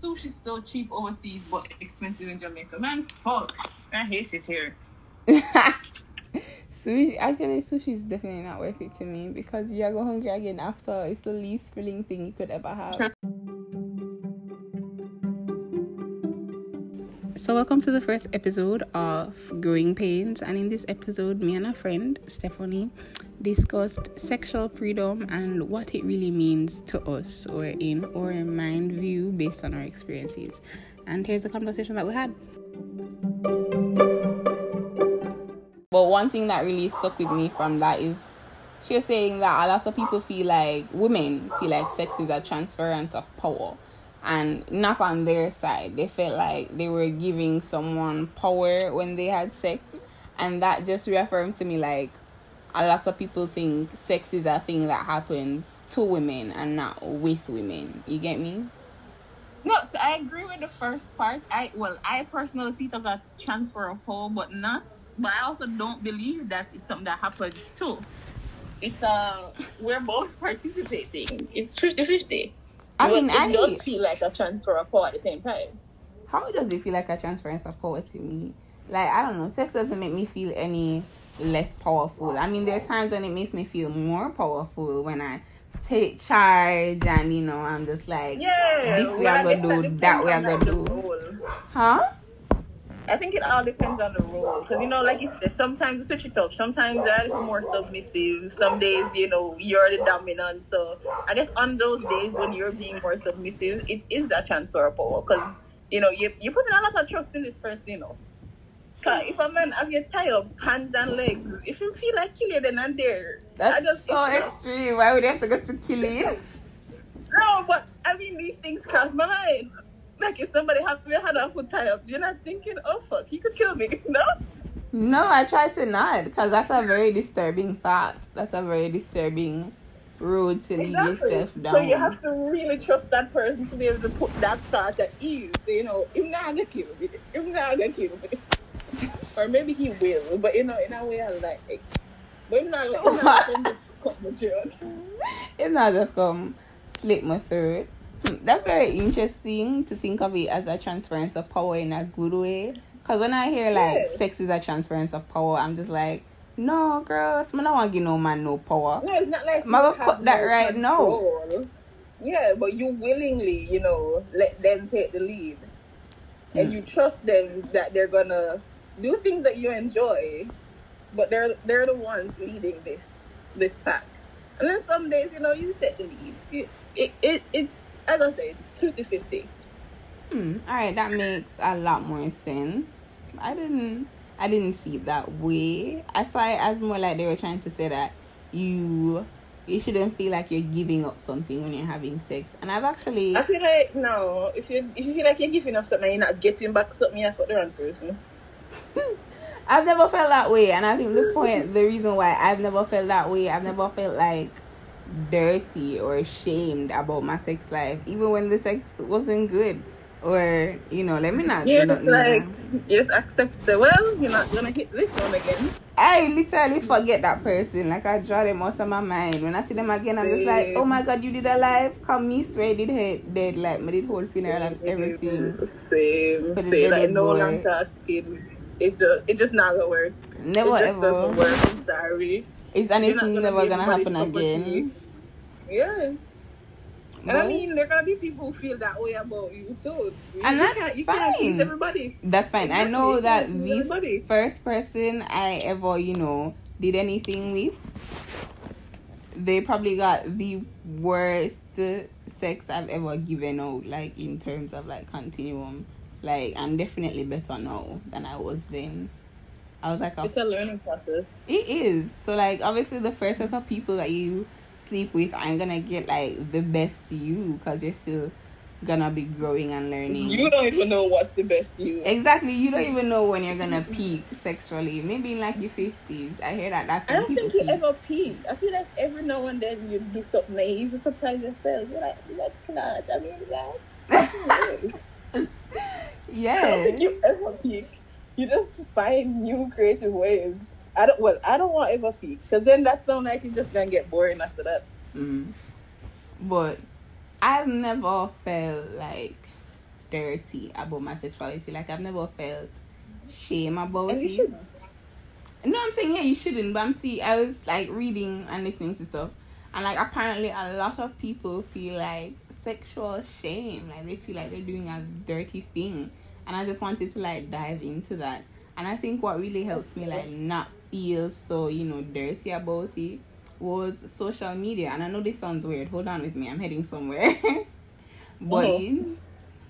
sushi is so cheap overseas but expensive in Jamaica? Man, fuck. I hate it here. sushi actually sushi is definitely not worth it to me because you go hungry again after it's the least filling thing you could ever have. So, welcome to the first episode of Growing Pains. And in this episode, me and a friend, Stephanie, discussed sexual freedom and what it really means to us or in our mind view based on our experiences. And here's the conversation that we had. But one thing that really stuck with me from that is she was saying that a lot of people feel like women feel like sex is a transference of power and not on their side. They felt like they were giving someone power when they had sex, and that just reaffirmed to me like a lot of people think sex is a thing that happens to women and not with women. You get me? No, so I agree with the first part. I well, I personally see it as a transfer of power, but not. But I also don't believe that it's something that happens too. It's uh, we're both participating. It's 50-50. I mean, it I, does feel like a transfer of power at the same time. How does it feel like a transference of power to me? Like I don't know, sex doesn't make me feel any less powerful. I mean, there's times when it makes me feel more powerful when I take charge and you know I'm just like, yeah, this way I'm gonna do, that way I'm gonna do, huh? I think it all depends on the role, because you know, like it's sometimes you switch it up. Sometimes you're a little more submissive. Some days, you know, you're the dominant. So I guess on those days when you're being more submissive, it is a transfer of power, because you know you you're putting a lot of trust in this person, you know. Cause if a man have you tie up hands and legs, if you feel like killing, then I'm there. That's I just, so extreme. Why would you have to go to killing? No, but I mean these things cross my mind. Like if somebody has your hand and foot tie up, you're not thinking, oh fuck, he could kill me, no? No, I try to not because that's a very disturbing thought. That's a very disturbing road to lead yourself down. So you have to really trust that person to be able to put that thought at ease. You know, him not gonna kill me. Him not gonna kill me. or maybe he will, but you know, in a way I'm like. But him not, him not just come. Him not just come slip my throat. Hmm, that's very interesting to think of it as a transference of power in a good way. Because when I hear like sex is a transference of power, I'm just like, no, girls, man, I don't want to give no man no power. No, it's not like gonna cut that right now. Yeah, but you willingly, you know, let them take the lead, and mm. you trust them that they're gonna do things that you enjoy, but they're they're the ones leading this this pack. And then some days, you know, you take the lead. It it it, it as I say, it's 50 50. Hmm. All right, that makes a lot more sense. I didn't I didn't see it that way. I saw it as more like they were trying to say that you you shouldn't feel like you're giving up something when you're having sex. And I've actually I feel like no, if you if you feel like you're giving up something, you're not getting back something, you're the wrong person. I've never felt that way, and I think the point, the reason why I've never felt that way, I've never felt like dirty or ashamed about my sex life, even when the sex wasn't good. Or, you know, let me not You're just like, you just accept the, well, you're not gonna hit this one again. I literally forget that person. Like, I draw them out of my mind. When I see them again, I'm just like, oh my god, you did alive? Come, me swear, did hit dead. Like, me did whole funeral and everything. Same, same. Like, no long talking. It just, it just not gonna work. Never it just ever. doesn't work. I'm sorry. It's, and it's never gonna happen again. Yeah. And I mean, there gonna be people who feel that way about you too. You and that's you fine. Can't everybody. That's fine. Exactly. I know that the everybody. first person I ever, you know, did anything with, they probably got the worst sex I've ever given out. Like in terms of like continuum, like I'm definitely better now than I was then. I was like, a, it's a learning process. It is. So like, obviously, the first set of people that you sleep with aren't gonna get like the best you because you're still gonna be growing and learning. You don't even know what's the best you. Exactly. You don't even know when you're gonna peak sexually. Maybe in like your fifties. I hear that. That's I don't think you peak. ever peak. I feel like every now and then you do something naive and surprise yourself. You're like, what class? I mean, that. yeah. I don't think you ever peak. You just find new creative ways. I don't. Well, I don't want ever peak because then that sounds like it's just gonna get boring after that. Mm. But I've never felt like dirty about my sexuality. Like I've never felt shame about And you it. shouldn't. No, I'm saying yeah, you shouldn't. But I'm see, I was like reading and listening to stuff, and like apparently a lot of people feel like sexual shame, like they feel like they're doing a dirty thing, and I just wanted to like dive into that. And I think what really helps me like not feel so you know dirty about it was social media. And I know this sounds weird. Hold on with me. I'm heading somewhere. but Mhm.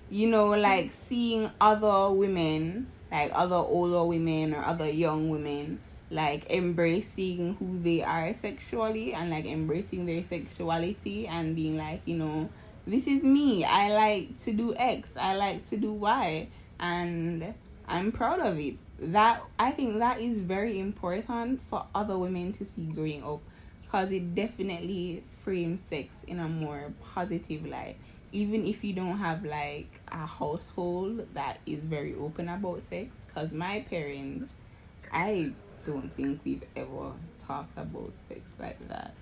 you know, like seeing other women, like other older women or other young women, like embracing who they are sexually and like embracing their sexuality and being like, you know, this is me. I like to do X. I like to do Y. And I'm proud of it. That I think that is very important for other women to see growing up because it definitely frames sex in a more positive light even if you don't have like a household that is very open about sex because my parents i don't think we've ever talked about sex like that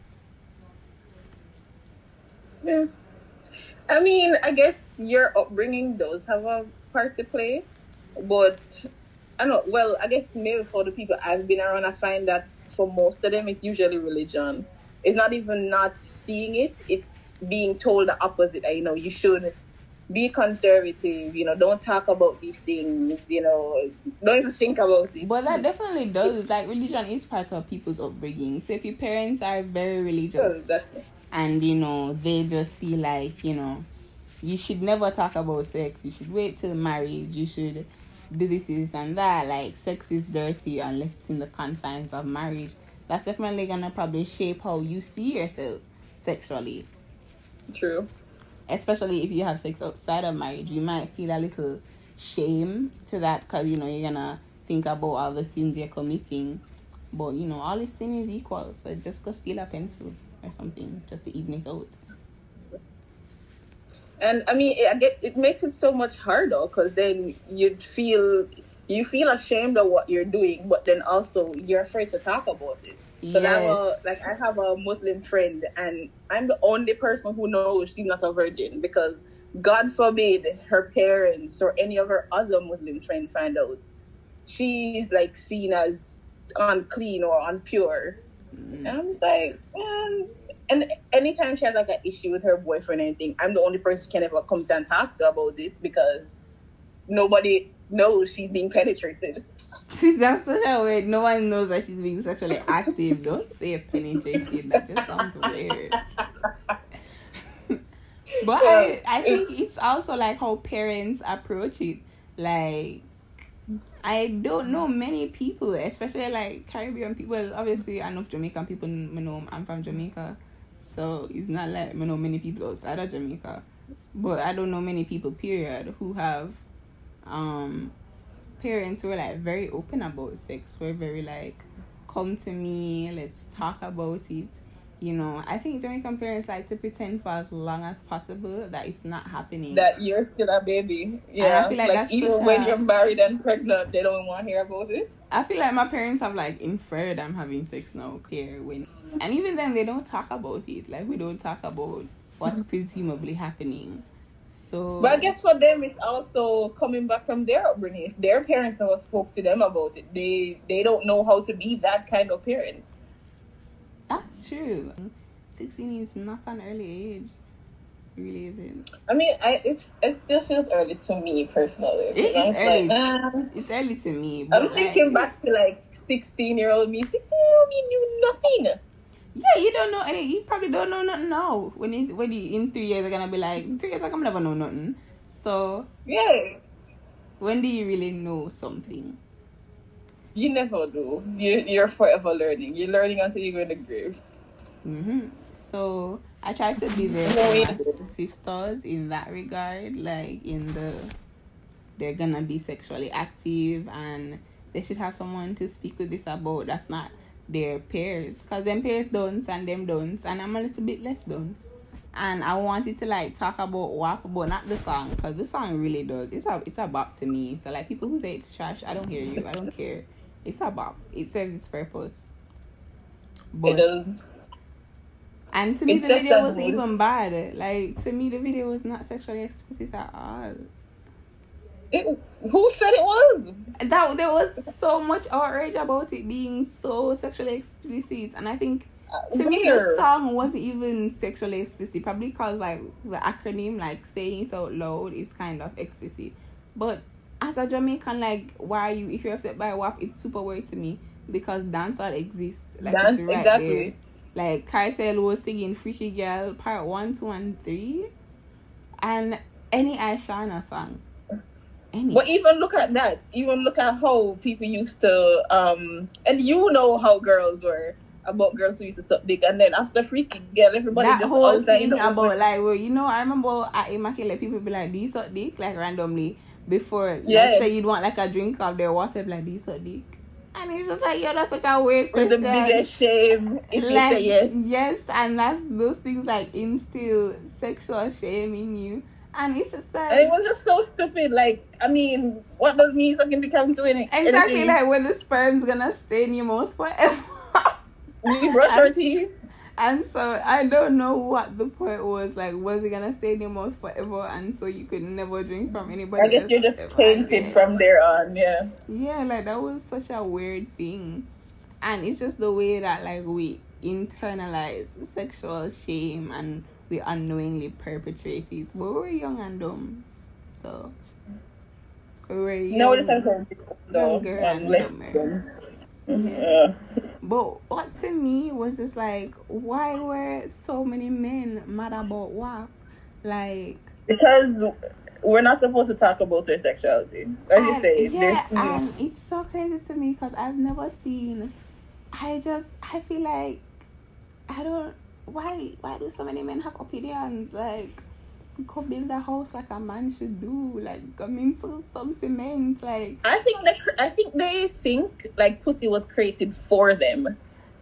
Yeah. I mean, I guess your upbringing does have a part to play, but I know. Well, I guess maybe for the people I've been around, I find that for most of them, it's usually religion. It's not even not seeing it; it's being told the opposite. that, You know, you should be conservative. You know, don't talk about these things. You know, don't even think about it. but that definitely does like religion is part of people's upbringing so if your parents are very religious and you know they just feel like you know you should never talk about sex you should wait till marriage you should do this this and that like sex is dirty unless it's in the confines of marriage. That's definitely gonna probably shape how you see yourself sexually. True. especially if you have sex outside of marriage you might feel a little shame to that because you know you're gonna think about all the sins you're committing. But you know all the sin is equal so just go steal a pencil or something just to even it out And I mean, I get it makes it so much harder because then you'd feel you feel ashamed of what you're doing, but then also you're afraid to talk about it. Because I have a like I have a Muslim friend, and I'm the only person who knows she's not a virgin because God forbid her parents or any of her other Muslim friends find out she's like seen as unclean or unpure. Mm. And I'm just like, man. And anytime she has like an issue with her boyfriend or anything, I'm the only person can ever come to and talk to about it because nobody knows she's being penetrated. See, that's such a weird. No one knows that she's being sexually active. Don't say penetrated. That just sounds weird. but I, I think it's also like how parents approach it. Like, I don't know many people, especially like Caribbean people. Obviously, I know Jamaican people. You know, I'm from Jamaica, so it's not like you know many people outside of Jamaica. But I don't know many people, period, who have um parents were like very open about sex. We're very like, come to me, let's talk about it. You know, I think Jamaican parents like to pretend for as long as possible that it's not happening. That you're still a baby. Yeah. I feel like like that's even when a- you're married and pregnant, they don't want to hear about it. I feel like my parents have like inferred I'm having sex now, clear when, and even then they don't talk about it. Like we don't talk about what's presumably happening. So, But I guess for them, it's also coming back from their upbringing. If their parents never spoke to them about it, they they don't know how to be that kind of parent. that's true. Sixteen is not an early age. Really isn't. I mean, I it's it still feels early to me personally. It is early. like, ah. It's early to me. But I'm like, thinking back to like 16 year old me. Say, oh, we knew nothing. Yeah, you don't know any. You probably don't know nothing now. When you, when you in three years, are gonna be like in three years, like I'm never know nothing. So Yeah, when do you really know something? you never do. You you're forever learning. You're learning until you go in the grave. hmm So I try to be there for sisters in that regard, like in the they're gonna be sexually active and they should have someone to speak with this about. That's not their peers, cause them peers don't and them don't, and I'm a little bit less don't. And I wanted to like talk about WAP, but not the song, cause the song really does. It's a it's a bop to me. So like people who say it's trash, I don't hear you. I don't care. It's a bop. It serves its purpose. it does. And to me, It the video was even bad. Like to me, the video was not sexually explicit at all. It, who said it was? That there was so much outrage about it being so sexually explicit, and I think uh, to me the song wasn't even sexually explicit. Probably because like the acronym, like saying it out loud, is kind of explicit. But as a Jamaican, like why are you? If you're upset by a WAP, it's super weird to me because dancehall exists. Like Dance- it's right exactly. there. Like Kartel was singing Freaky Girl part one, two, and three, and any Ishawna song. Any. But even look at that. Even look at how people used to, um, and you know how girls were about girls who used to suck dick, and then after freaky girl, everybody that just whole thing about like well you know I remember at Immaculate people be like do you suck dick like randomly before Yeah. let's say you'd want like a drink of their water be like do you suck dick and it's just like yo that's such a weird with the biggest shame if you like say yes. yes and that's those things like instill sexual shame in you and it's just And it was just so stupid. Like, I mean, what does me dick have to any, exactly anything? like when the sperm's gonna stay in your mouth forever we brush our teeth. And so I don't know what the point was. Like, was it gonna stay in your mouth forever, and so you could never drink from anybody? I guess you're just tainted from there on. Yeah. Yeah, like that was such a weird thing, and it's just the way that like we internalize sexual shame and we unknowingly perpetrate it. But we were young and dumb, so we were young. No, this is from though. Younger and less dumber. Yeah. But what to me was just like, why were so many men mad about WAP? Like, Because we're not supposed to talk about our sexuality. As you say, yeah, and it's so crazy to me because I've never seen. I just I feel like I don't. Why why do so many men have opinions? Like, go build a house like a man should do. Like, come into some cement. Like, I think that I think they think like pussy was created for them.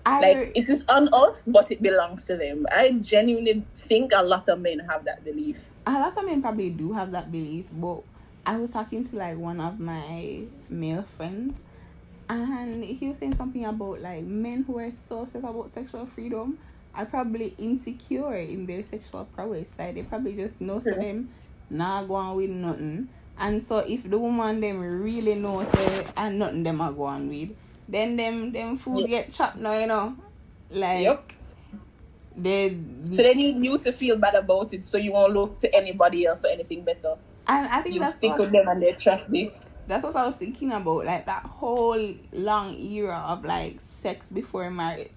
I Like it is on us, but it belongs to them. I genuinely think a lot of men have that belief. a lot of men probably do have that belief, but I was talking to like one of my male friends, and he was saying something about like men who are so obsessed about sexual freedom are probably insecure in their sexual prowess. Like they probably just know True. them not going with nothing. And so if the woman them really knows say and nothing them are going with, then them them food get chopped now, you know. Like Yep. they So then you knew to feel bad about it, so you won't look to anybody else or anything better. and I think You that's stick with them and their trash dick. That's what I was thinking about, like that whole long era of like sex before marriage,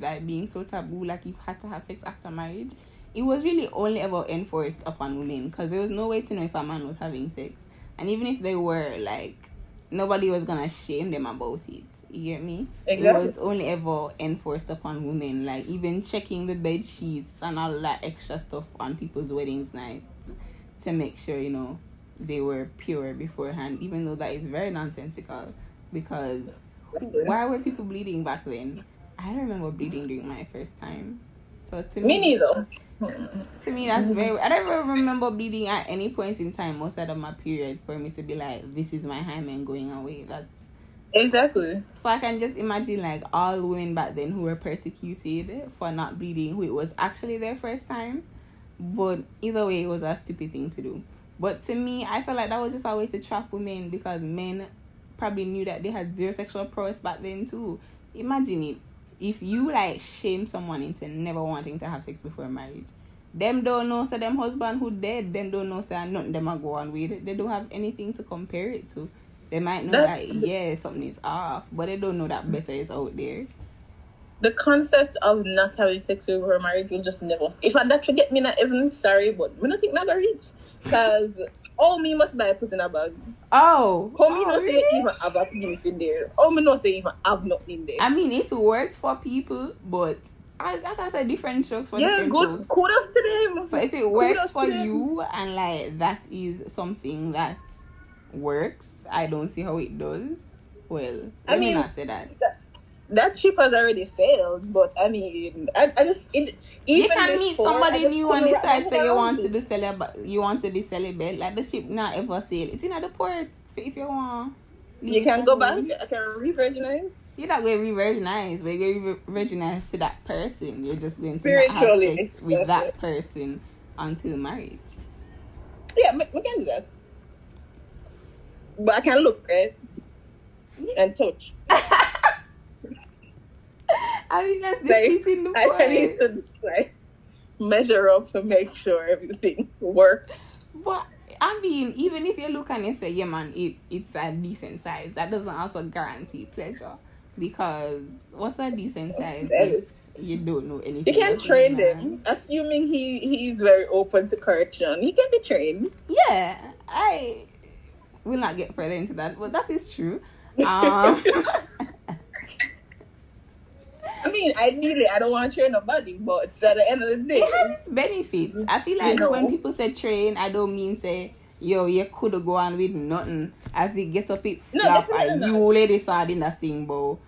like being so taboo, like you had to have sex after marriage. It was really only ever enforced upon women because there was no way to know if a man was having sex, and even if they were, like nobody was gonna shame them about it. You get me? Exactly. It was only ever enforced upon women, like even checking the bed sheets and all that extra stuff on people's weddings nights to make sure you know they were pure beforehand, even though that is very nonsensical. Because why were people bleeding back then? I don't remember bleeding during my first time. So to Me me, neither. to me that's very. I don't even remember bleeding at any point in time outside of my period for me to be like, this is my hymen going away. That's Exactly. so I can just imagine like all women back then who were persecuted for not bleeding, who it was actually their first time. But either way, it was a stupid thing to do. But to me, I felt like that was just a way to trap women because men probably knew that they had zero sexual prowess back then too. Imagine it. If you like shame someone into never wanting to have sex before marriage, them don't know so them husband who dead, them don't know so nothing them are go on with. They don't have anything to compare it to. They might know That's- that yeah, something is off, but they don't know that better is out there. The concept of not having sex before marriage will just never. If I that forget me not even sorry, but we don't think not gonna reach. Cause all me must buy a pussy in a bag. Oh, How me oh, not say really? even have a penis in there. How me not say even have nothing in there. I mean, it works for people, but I, as I said, different strokes for yeah, different good. folks. Kudos to them. So if it works Kudos for you and like that is something that works, I don't see how it does. Well, I mean, not say that. that ship has already sailed, but I mean, I, I just it. You can meet somebody new and wrap decide my you want to do celibate. You want to be celibate. Like the ship not ever sail. It's in the port if you want. You can go back. I can re-virginize. You're not going to re-virginize, but you're going to re-virginize to that person. You're just going to not have sex with that it. person until marriage. Yeah, we, we can do that. but I can look right and touch. I mean, that's Like, the I point. can need to just like measure up to make sure everything works. But I mean, even if you look and you say, yeah, man, it it's a decent size, that doesn't also guarantee pleasure. Because what's a decent size if you don't know anything? You can train them, assuming he he's very open to correction. He can be trained. Yeah, I will not get further into that, but that is true. Um, I mean, ideally, I don't want to train nobody, but at the end of the day, it has its benefits. I feel like You know. when people say train, I don't mean say, yo, you could go on with nothing. As it gets up, it No, flap, definitely and you lady saw in the sing bow.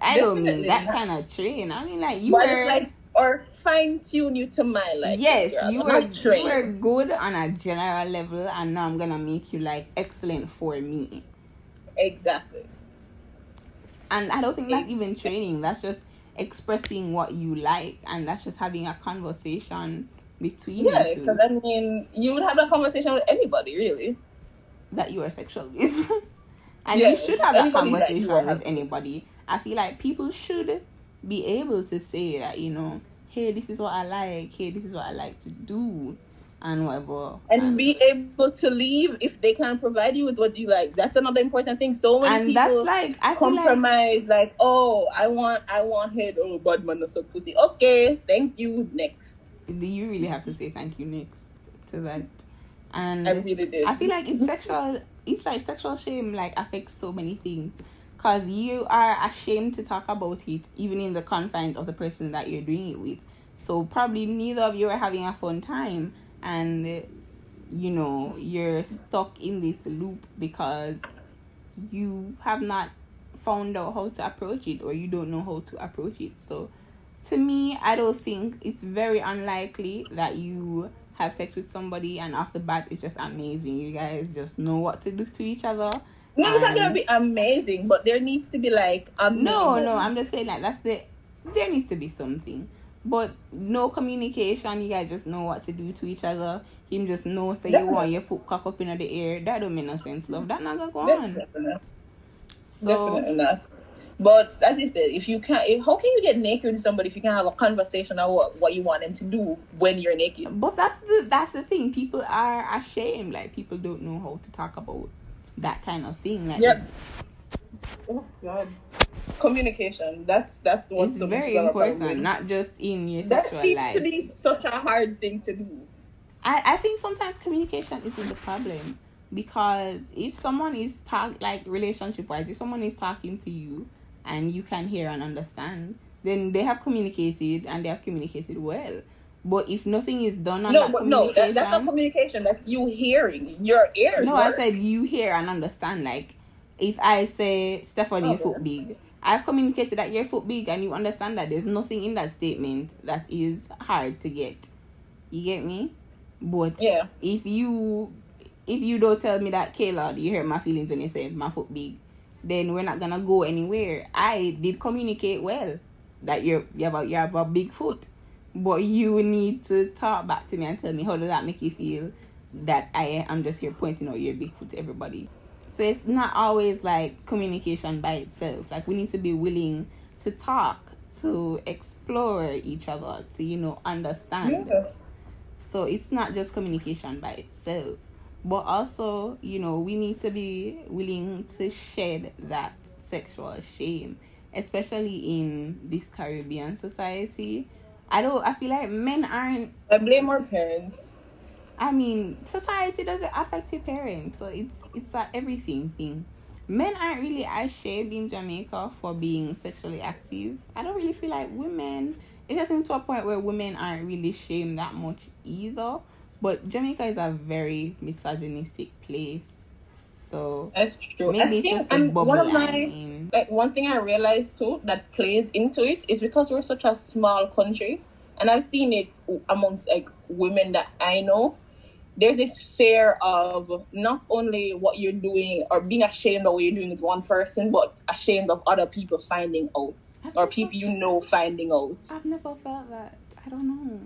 I don't mean that not. kind of train. I mean like you but were, like or fine tune you to my life. yes, you were, you were good on a general level, and now I'm gonna make you like excellent for me. exactly. And I don't think that's even training. That's just expressing what you like, and that's just having a conversation between Yeah, you two because I mean, you would have that conversation with anybody, really. that you are sexual with. and Yeah, you should have that anybody that conversation with anybody. I feel like people should be able to say that, you know, hey, this is what I like, hey, this is what I like to do, and whatever. And be able to leave if they can't provide you with what you like. That's another important thing. So many and that's people like, I feel like compromise, like, oh, I want, I want head. Oh, bad man, so pussy. Okay, thank you. Next, do you really have to say thank you next to that? And I really did. I feel like it's sexual. It's like sexual shame like affects so many things, cause you are ashamed to talk about it, even in the confines of the person that you're doing it with. So probably neither of you are having a fun time, and you know you're stuck in this loop because you have not found out how to approach it, or you don't know how to approach it. So to me, I don't think it's very unlikely that you have sex with somebody and off the bat it's just amazing. You guys just know what to do to each other. no, it's not and- gonna be amazing, but there needs to be like a No, no, I'm just saying like that's the there needs to be something. But no communication, you guys just know what to do to each other. Him just know say you want your foot cock up in the air. That don't make no sense, love. That not gonna go on. Definitely. So Definitely not. But as you said, if you can't, if, how can you get naked with somebody if you can't have a conversation about what, what you want them to do when you're naked? But that's the that's the thing. People are ashamed. Like people don't know how to talk about that kind of thing. Like Yep. Oh God. Communication. That's that's what it's very people have a problem important, not just in your That sexual seems to be such a hard thing to do. I, I think sometimes communication isn't the problem because if someone is talk like relationship wise, if someone is talking to you and you can hear and understand, then they have communicated and they have communicated well. But if nothing is done on No, that but no, communication, that, that's not communication. That's you hearing. Your ears. no, I said you hear and understand. Like if I say Stephanie, your foot big, I've communicated that your foot big and you understand that there's nothing in that statement that is hard to get. You get me? But Yeah. if you if you don't tell me that Kayla, you hurt my feelings when you say my foot big, then we're not gonna go anywhere. I did communicate well that you're you have a you have a big foot. But you need to talk back to me and tell me how does that make you feel that I am just here pointing out your big foot to everybody. So it's not always like communication by itself. Like we need to be willing to talk, to explore each other, to you know understand. Yeah. So it's not just communication by itself, but also, you know, we need to be willing to shed that sexual shame, especially in this Caribbean society. I don't, I feel like men aren't, I blame our parents. I mean, society doesn't affect your parents, so it's, it's a everything thing. Men aren't really ashamed in Jamaica for being sexually active. I don't really feel like women, it gets to a point where women aren't really shamed that much either. But Jamaica is a very misogynistic place. So That's true. maybe I it's just and bubble one of my in. like one thing I realized too that plays into it is because we're such a small country, and I've seen it amongst like women that I know. There's this fear of not only what you're doing or being ashamed of what you're doing with one person, but ashamed of other people finding out I've or people you know finding out. I've never felt that. I don't know.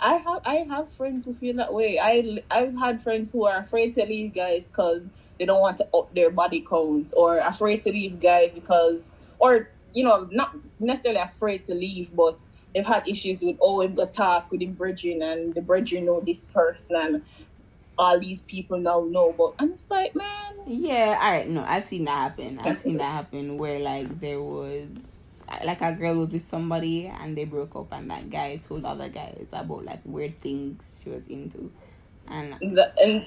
I have I have friends who feel that way. I I've had friends who are afraid to leave guys because they don't want to up their body counts, or afraid to leave guys because, or you know, not necessarily afraid to leave, but they've had issues with oh, we've got talk with the bridging, and the bridging know this person, and all these people now know. But I'm just like, man, Yeah, all right. No, I've seen that happen. I've seen that happen where like there was like a girl was with somebody and they broke up, and that guy told other guys about like weird things she was into, and and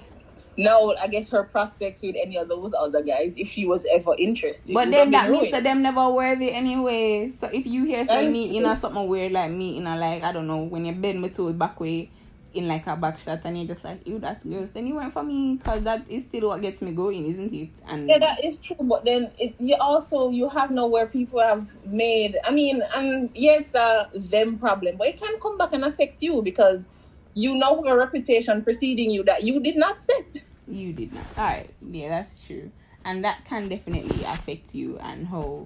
now I guess her prospects with any of those other guys, if she was ever interested. But then that means that them never worthy anyway. So if you hear say me in a true. something weird like me in a like I don't know when you bend me to back way in like a back shot and you're just like ew that's gross then you went for me because that is still what gets me going isn't it and Yeah, that is true. But then it, you also you have nowhere people have made. I mean, and yeah, it's a them problem, but it can come back and affect you because you now have a reputation preceding you that you did not set. you did not. All right. Yeah that's true. And that can definitely affect you and how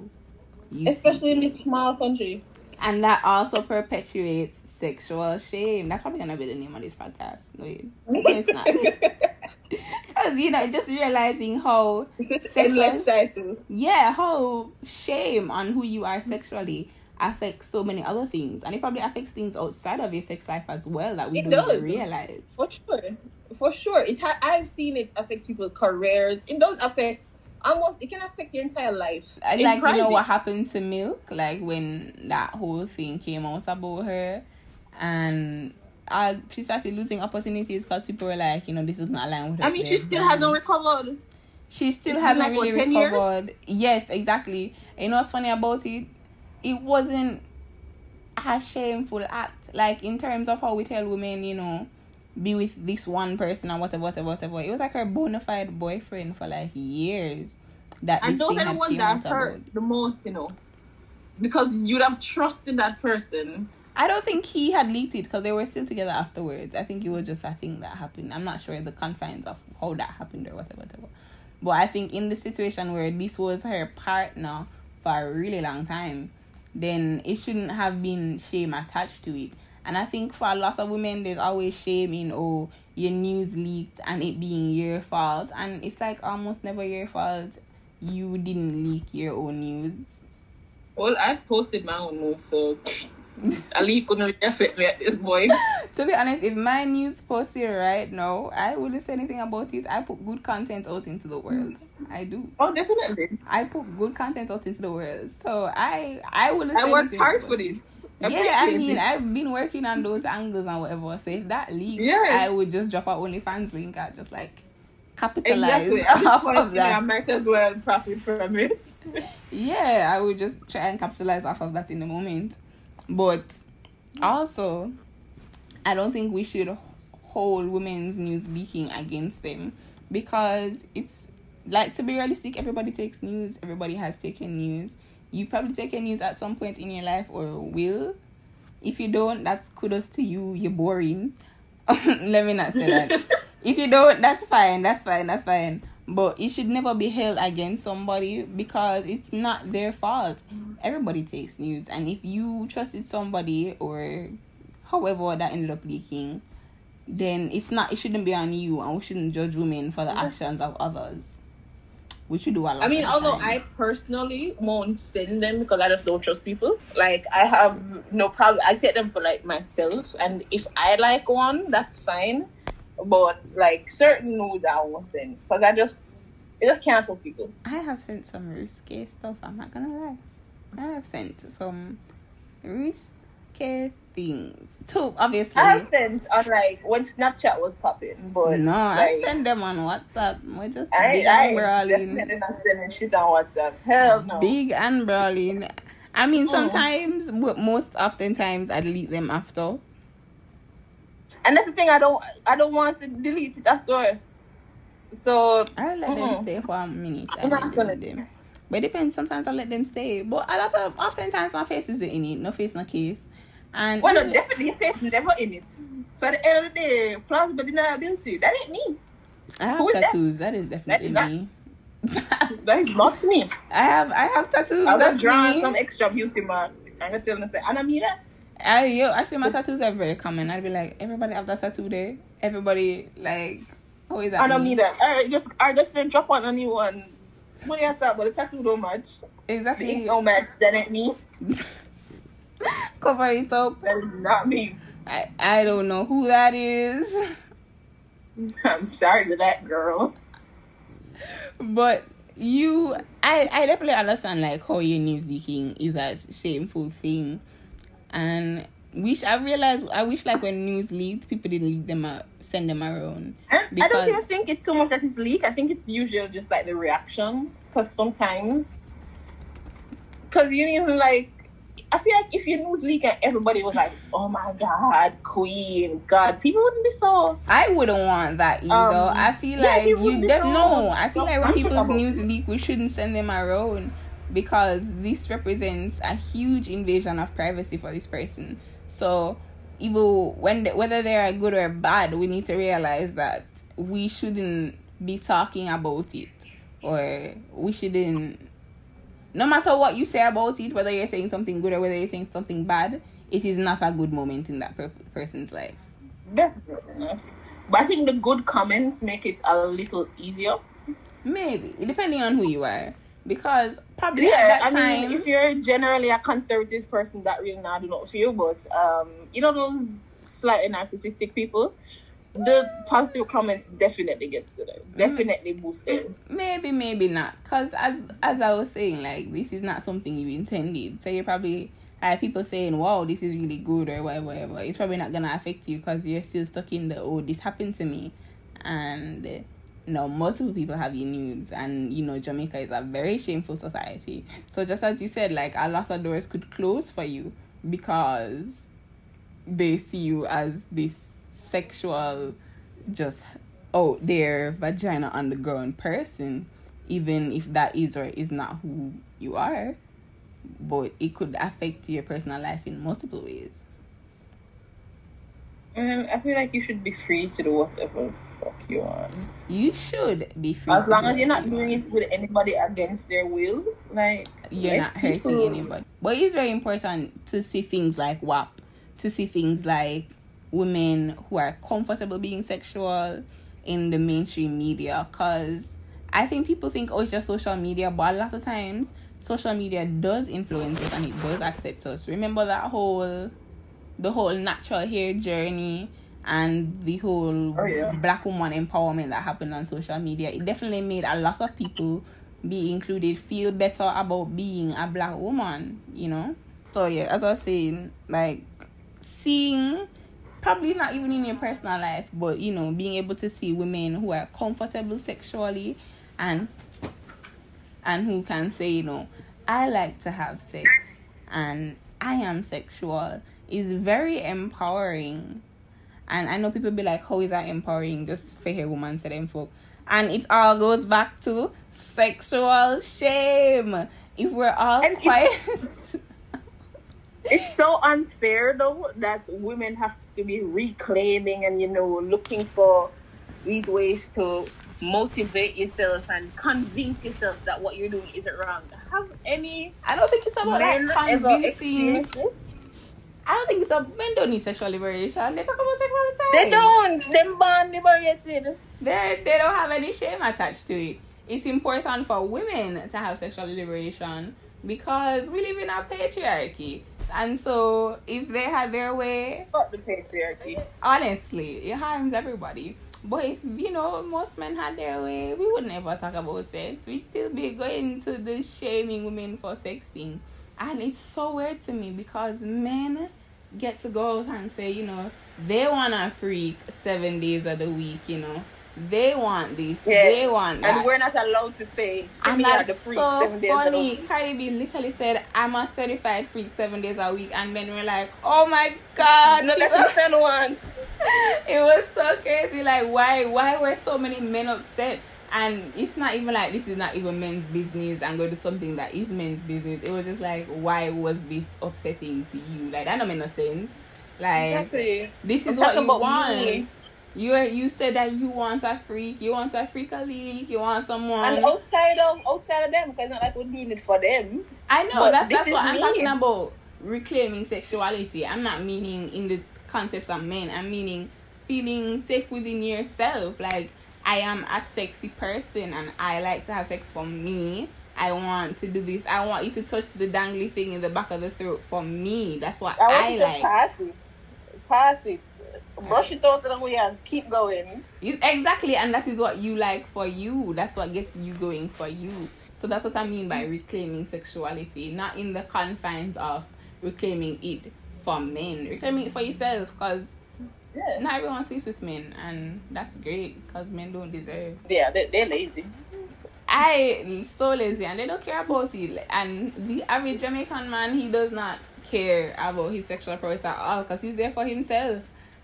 you Especially in this small country. and that also perpetuates sexual shame. That's probably gonna be the name of this podcast. No it's not. Because you know just realizing how It's Sexual- endless cycle. yeah, how shame on who you are sexually affects so many other things, and it probably affects things outside of your sex life as well that we It don't realize. For sure. For sure. It ha- I've seen it affect people's careers. It does affect almost it can affect your entire life. I In like you know what happened to Milk, like when that whole thing came out about her, and uh, she started losing opportunities because people were like, you know, this is not aligned with her. I mean she still hasn't recovered. she still hasn't like, really what, 10 years? recovered. Yes, exactly. You know what's funny about it? It wasn't a shameful act. Like in terms of how we tell women, you know, be with this one person and whatever, whatever, whatever. It was like her bona fide boyfriend for like years. That And those are the ones that hurt about. the most, you know. Because you'd have trusted that person. I don't think he had leaked it because they were still together afterwards. I think it was just a thing that happened. I'm not sure the confines of how that happened or whatever, whatever. But I think in the situation where this was her partner for a really long time, then it shouldn't have been shame attached to it. And I think for a lot of women, there's always shame in, oh, your news leaked and it being your fault. And it's like almost never your fault. You didn't leak your own news. Well, I posted my own notes, so Ali couldn't affect me at this point. to be honest, if my news posted right now, I wouldn't say anything about it. I put good content out into the world. I do. Oh, definitely. I put good content out into the world. So I I wouldn't I worked hard for this. Yeah, I mean, it. I've been working on those angles and whatever. So if that leaked, Yeah. I would just drop our OnlyFans link. I just like capitalize Exactly. Off of know, I that. might as well profit from it. Yeah, I would just try and capitalize off of that in the moment. But also, I don't think we should hold women's news leaking against them because it's like to be realistic, everybody takes news, everybody has taken news. You've probably taken news at some point in your life or will. If you don't, that's kudos to you. You're boring. Let me not say that. if you don't, that's fine. That's fine. That's fine. But it should never be held against somebody because it's not their fault. Everybody takes news, and if you trusted somebody or however that ended up leaking, then it's not. It shouldn't be on you, and we shouldn't judge women for the actions of others. We should do a lot. I mean, although time. I personally won't send them because I just don't trust people. Like, I have no problem. I take them for like myself, and if I like one, that's fine. But like certain nudes, I won't send because I just it just cancels people. I have sent some risque stuff. I'm not gonna lie. I have sent some risque things. too. obviously. I have sent on like when Snapchat was popping, but no, I send them on WhatsApp. We're just I, big I and brawling. not sending shit on WhatsApp. Hell no. Big and brawling. I mean, Oh. sometimes, but most oftentimes, I delete them after. And that's the thing. I don't. I don't want to delete it after. So I let them Mm-mm. stay for a minute. I'm not gonna- them. But it depends. Sometimes I let them stay. But a lot of oftentimes my face isn't in it. No face, no case. And Well, no, definitely your face never in it. So at the end of the day, plausible deniability. That ain't me. I have who is that? tattoos. that is definitely not- me. That is not me. I have I have tattoos. I was drawing me. some extra beauty mark. I'm gonna tell them say, that. I yo actually my tattoos are very common. I'd be like, everybody have that tattoo there. Everybody like, how is that? I don't me? need that. I just I just drop on a new one. What you talk but the tattoo don't match. The ink Exactly. don't match. That ain't me. Cover it up. That is not me. I I don't know who that is, I'm sorry to that girl. but you, I I definitely understand like how your news leaking is a shameful thing, and wish I realized I wish like when news leaked, people didn't leak them out, send them around. I, I don't even think it's so much that it's leaked. I think it's usually just like the reactions. Because sometimes, because you even like, I feel like if your news leak and everybody was like, "Oh my God, Queen, God," people wouldn't be so. I wouldn't want that either. Um, I feel yeah, like you don't know. I feel No, like when I'm people's news leak, we shouldn't send them our around because this represents a huge invasion of privacy for this person. So, even when they, whether they are good or bad, we need to realize that we shouldn't be talking about it, or we shouldn't. No matter what you say about it, whether you're saying something good or whether you're saying something bad, it is not a good moment in that per- person's life. Definitely not. But I think the good comments make it a little easier. Maybe depending on who you are, because probably Yeah, at that I time, mean, if you're generally a conservative person, that really not do not feel. But um, you know those slightly narcissistic people, the positive comments definitely get to them. Definitely boost them. maybe maybe not, because as as I was saying, like this is not something you intended. So you're probably like people saying, "Wow, this is really good" or whatever, whatever. It's probably not gonna affect you because you're still stuck in the "Oh, this happened to me," and. No, multiple people have your nudes, and you know Jamaica is a very shameful society. So just as you said, like a lot of doors could close for you because they see you as this sexual just oh, out there vagina on the ground person even if that is or is not who you are. But it could affect your personal life in multiple ways. And I feel like you should be free to do whatever fuck you want. you should be free As long as you're not doing it with anybody against their will, like you're let not hurting people- anybody. But it's very important to see things like WAP, to see things like women who are comfortable being sexual in the mainstream media. Because I think people think, oh, it's just social media, but a lot of times social media does influence us and it does accept us. Remember that whole, the whole natural hair journey and the whole Oh, yeah. black woman empowerment that happened on social media. It definitely made a lot of people be included feel better about being a black woman, you know? So yeah, as I was saying, like seeing probably not even in your personal life, but you know, being able to see women who are comfortable sexually and and who can say, you know, I like to have sex and I am sexual is very empowering. And I know people be like, How is that empowering? Just for a woman said them folk. And it all goes back to sexual shame. If we're all And it's- quiet It's so unfair though that women have to be reclaiming and you know looking for these ways to motivate yourself and convince yourself that what you're doing isn't wrong. Have any I don't think it's about ever convincing. I don't think it's a men don't need sexual liberation. They talk about sex all the time. They don't. Them born liberated. They they don't have any shame attached to it. It's important for women to have sexual liberation because we live in a patriarchy. And so if they had their way, Fuck the patriarchy. honestly, it harms everybody. But if you know most men had their way, we would never talk about sex. We'd still be going to the shaming women for sex thing. And it's so weird to me because men get to go out and say, you know, they wanna freak seven days of the week, you know. They want this, Yeah. they want that. And we're not allowed to say And that's the freak so seven days funny. week. Cardi B literally said, "I'm a certified freak seven days a week," and men were like, "Oh my god!" No, that's a- the one. it was so crazy. Like, why, why were so many men upset? And it's not even like this is not even men's business and go to something that is men's business. It was just like, why was this upsetting to you? Like, that don't make no sense. Like, Exactly. this is what you about want. me. You you said that you want a freak, you want a freak a leak, you want someone. And outside of outside of them, because not like we're doing it for them. I know But that's that's what I'm talking about. reclaiming sexuality, I'm not meaning in the concepts of men. I'm meaning feeling safe within yourself. Like I am a sexy person and I like to have sex for me. I want to do this. I want you to touch the dangly thing in the back of the throat for me. That's what I want I, like. pass it. Pass it. Brush it out of the way and keep going. Exactly, and that is what you like for you. That's what gets you going for you. So that's what I mean by reclaiming sexuality, not in the confines of reclaiming it for men. Reclaiming it for yourself, because Yeah. not everyone sleeps with men, and that's great because men don't deserve. Yeah, they, they're lazy. I so lazy, and they don't care about it. And the average Jamaican man, he does not care about his sexual prowess at all, because he's there for himself.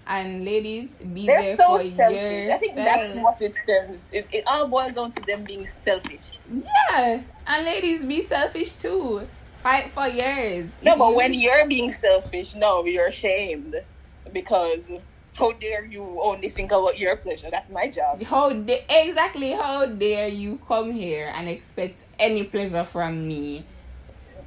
And ladies, be They're there so for selfish. I think that's what it stems. It, it all boils down to them being selfish. Yeah, and ladies be selfish too. Fight for yours. No, If but you- when you're being selfish, no, you're ashamed because how dare you only think about your pleasure? That's my job. how da- exactly how dare you come here and expect any pleasure from me?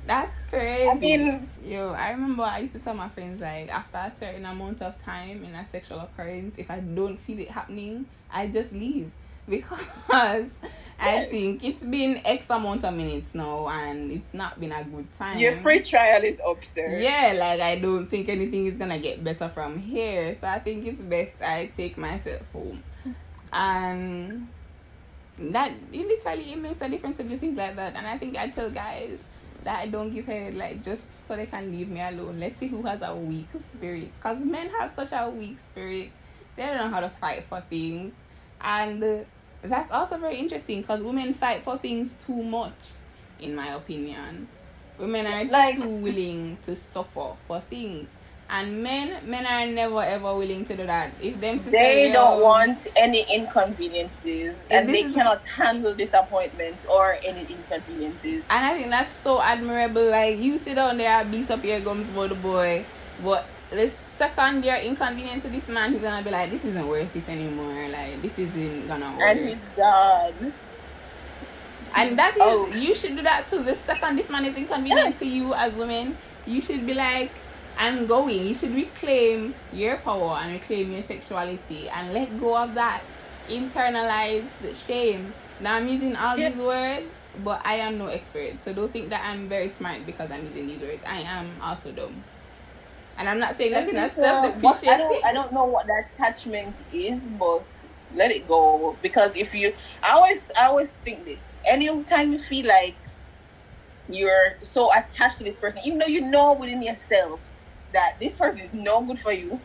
That's crazy. I mean, Yo, I remember I used to tell my friends like after a certain amount of time in a sexual occurrence, if I don't feel it happening, I just leave because I think it's been X amount of minutes now and it's not been a good time. your free trial is up, sir. Yeah, like I don't think anything is gonna get better from here. So I think it's best I take myself home. And that it literally it makes a difference to do things like that. And I think I tell guys that I don't give head like just so they can leave me alone. Let's see who has a weak spirit. Because men have such a weak spirit. They don't know how to fight for things. And that's also very interesting because women fight for things too much, in my opinion. Women are Like- too willing to suffer for things. And men, men are never ever willing to do that. If them They don't want any inconveniences and this they cannot handle disappointment or any inconveniences. And I think that's so admirable. Like you sit down there and beat up your gums about the boy, but the second you're inconvenient to this man, he's gonna be like, "This isn't worth it anymore. Like this isn't gonna work." And he's gone. And that is Oh. you should do that too. The second this man is inconvenient to you as women, you should be like, I'm going. You should reclaim your power and reclaim your sexuality and let go of that internalized shame. Now I'm using all Yeah. these words, but I am no expert. So don't think that I'm very smart because I'm using these words. I am also dumb. And I'm not saying that's in a think, uh, self what- I don't, I don't know what that attachment is, but let it go. Because if you, I always, I always think this. Anytime you feel like you're so attached to this person, even though you know within yourself that this person is no good for you,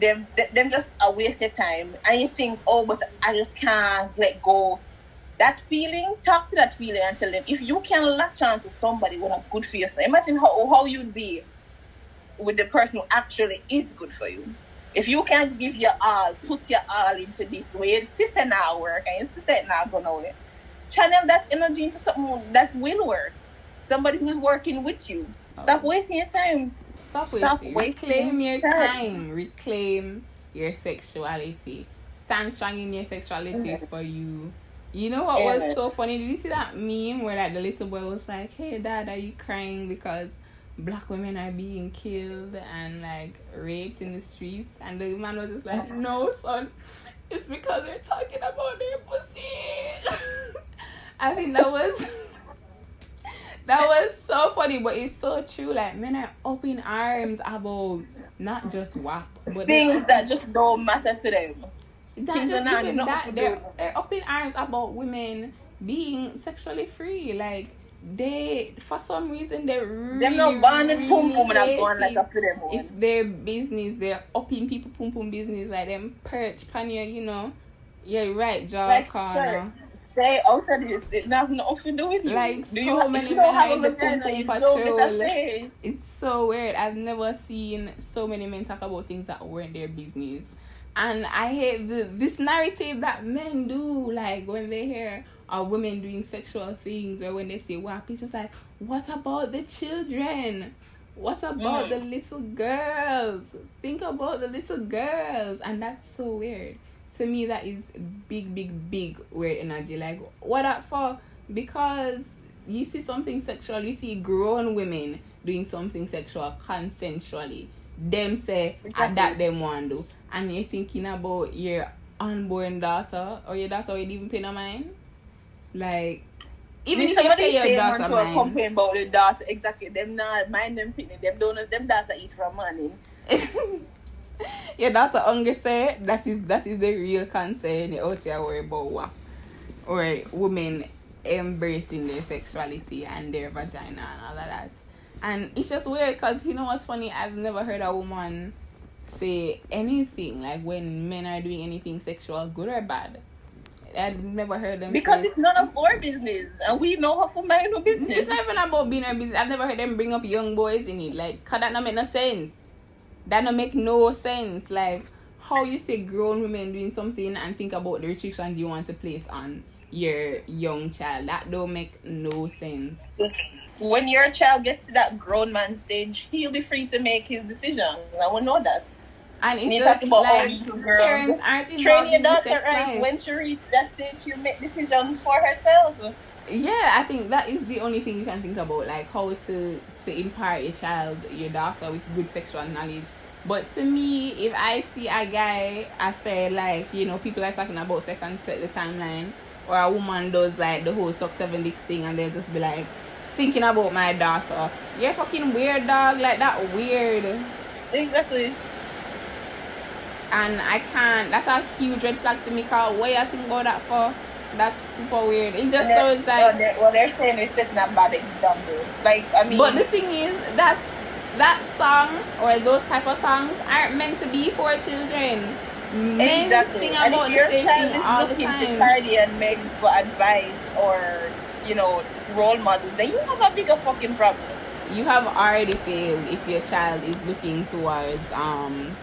them, them just a waste your time, and you think, oh, but I just can't let go. That feeling, talk to that feeling and tell them if you can latch on to somebody who are good for yourself. Imagine how how you'd be with the person who actually is good for you. If you can't give your all, put your all into this way, sister now work and sister not gonna work. Channel that energy into something that will work. Somebody who's working with you. Stop wasting your time. Stop, Stop wasting. wasting Reclaim your time. Reclaim your sexuality. Stand strong in your sexuality Mhm. for you. You know what was so funny? Did you see that meme where like the little boy was like, "Hey, dad, are you crying because black women are being killed and like raped in the streets?" And the man was just like, "No, son, it's because they're talking about their pussy." I think that was that was so funny, but it's so true. Like men are up in arms about not just WAP, but Things that just don't matter to them. that things are not enough that they're, they're up in arms about women being sexually free. Like they, for some reason, they really, Them no born and pum pum and hate going like it. a them It's their business. They're up in people pum pum business. Like them perch pan your, you know. Yeah, right, jaw Like, sir, stay out of this. It not nothing to do with you. Like, do so you, many you men are have a in the vagina, pum-pum you don't get a patrol. It's so weird. I've never seen so many men talk about things that weren't their business. And I hate the this narrative that men do, like when they hear a women doing sexual things or when they say WAP, it's just like, what about the children? What about Mm. the little girls? Think about the little girls. And that's so weird. To me, that is big, big, big weird energy. Like, what up for? Because you see something sexual, you see grown women doing something sexual consensually. Them say exactly. that them want do. And you're thinking about your unborn daughter or your daughter you even pay no mind. Like even if somebody you pay your daughter to mind. complain about the daughter, exactly. Them not mind them picnic, them don't them daughter eat from money. your daughter hungry say that is that is the real concern out here worry about what or women embracing their sexuality and their vagina and all of that. And it's just weird because you know what's funny? I've never heard a woman say anything like when men are doing anything sexual, good or bad. I've never heard them because say, it's none of our business, and we know how to mind no business. It's not even about being a business. I've never heard them bring up young boys in it. Like, cause that not make no sense. That not make no sense. Like, how you say grown women doing something and think about the restrictions you want to place on your young child. That don't make no sense. When your child gets to that grown man stage, he'll be free to make his decision. I will know that. And it's just about like parents aren't Train your daughter right when she reach that stage, she'll make decisions um, for herself. Yeah, I think that is the only thing you can think about, like how to to impart your child, your daughter, with good sexual knowledge. But to me, if I see a guy, I say like you know people are talking about sex and set the timeline, or a woman does like the whole suck seven dicks thing and they'll just be like thinking about my daughter. You're fucking weird dog, like that weird. Exactly. And I can't that's a huge red flag to me cause what you think about that for? That's super weird. It just sounds like well they're, well, they're saying they're setting up bad example. Like I mean But the thing is that that song or those type of songs aren't meant to be for children men exactly. sing about and if your child is looking to party and beg for advice or you know role models, then you have a bigger fucking problem. You have already failed if your child is looking towards um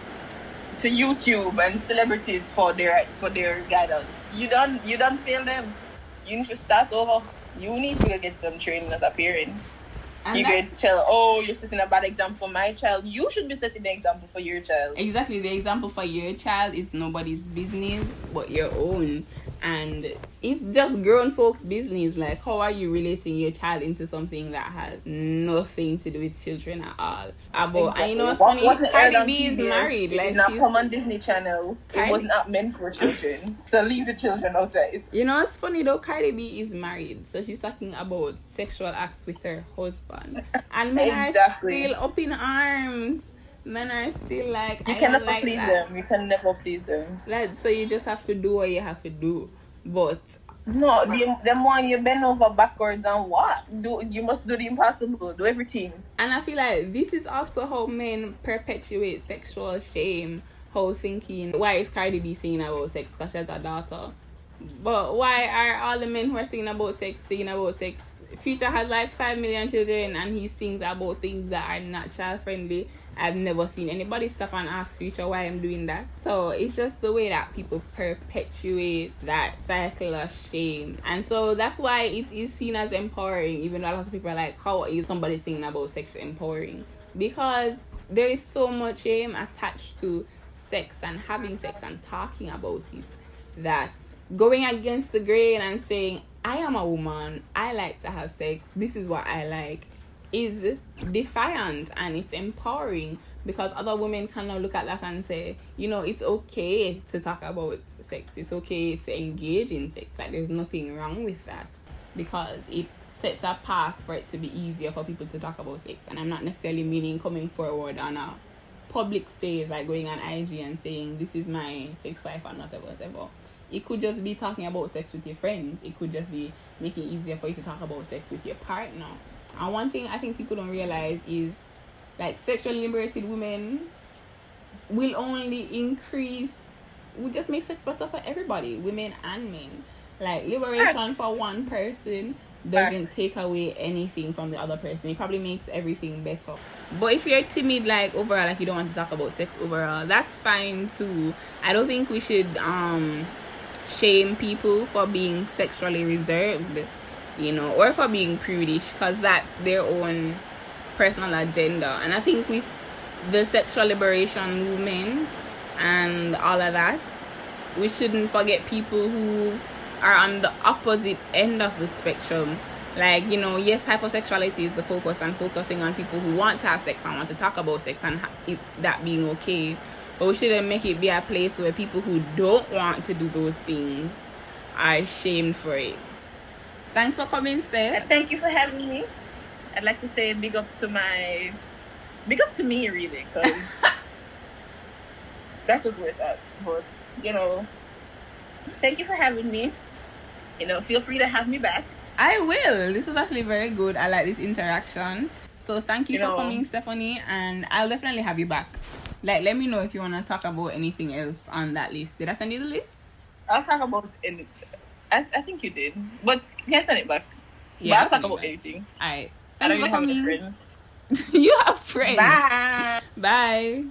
to YouTube and celebrities for their for their guidance. You don't you don't fail them. You need to start over. You need to get some training as a parent. And you can tell, oh, you're setting a bad example for my child. You should be setting the example for your child. Exactly. The example for your child is nobody's business but your own and it's just grown folks business like how are you relating your child into something that has nothing to do with children at all? Ah, about exactly. and you know it's funny what, Cardi B is married like not come on Disney Channel. Cardi, it was not meant for children to leave the children outside you know it's funny though Cardi B is married so she's talking about sexual acts with her husband. And men exactly. are still up in arms men are still like you I can never like please that. them. You can never please them. Like so, you just have to do what you have to do. But no, the them one you bend over backwards and what? Do you must do the impossible. Do everything. And I feel like this is also how men perpetuate sexual shame. How thinking why is Cardi B singing about sex because she has a daughter? But why are all the men who are singing about sex singing about sex? Future has like five million children and he sings about things that are not child friendly I've never seen anybody stop and ask Future why I'm doing that. So it's just the way that people perpetuate that cycle of shame. And so that's why it is seen as empowering, even though a lot of people are like, how is somebody singing about sex empowering? Because there is so much shame attached to sex and having sex and talking about it that going against the grain and saying, I am a woman, I like to have sex, this is what I like is defiant and it's empowering because other women can now look at that and say, you know, it's okay to talk about sex. It's okay to engage in sex. Like there's nothing wrong with that because it sets a path for it to be easier for people to talk about sex. And I'm not necessarily meaning coming forward on a public stage, like going on IG and saying this is my sex life or whatever, whatever. It could just be talking about sex with your friends. It could just be making it easier for you to talk about sex with your partner and one thing I think people don't realize is like sexually liberated women will only increase will just make sex better for everybody, women and men. Like liberation for one person doesn't take away anything from the other person. It probably makes everything better. But if you're timid, like overall, like you don't want to talk about sex overall, that's fine too. I don't think we should um shame people for being sexually reserved you know, or for being prudish because that's their own personal agenda. And I think with the sexual liberation movement and all of that, we shouldn't forget people who are on the opposite end of the spectrum Like, you know, yes, hypersexuality is the focus and focusing on people who want to have sex and want to talk about sex and it, that being okay. But we shouldn't make it be a place where people who don't want to do those things are shamed for it. Thanks for coming, Steph. And thank you for having me. I'd like to say big up to my, big up to me really, because that's just where it's at. But you know, thank you for having me. You know, feel free to have me back. I will. This was actually very good. I like this interaction. So thank you, You for know- coming, Stephanie, and I'll definitely have you back. Like, let me know if you want to talk about anything else on that list. Did I send you the list? I'll talk about any. I, I think you did, but can I send it back? Yeah, but I'll talk about anything. Alright. I don't you even have any friends. you have friends. Bye. Bye.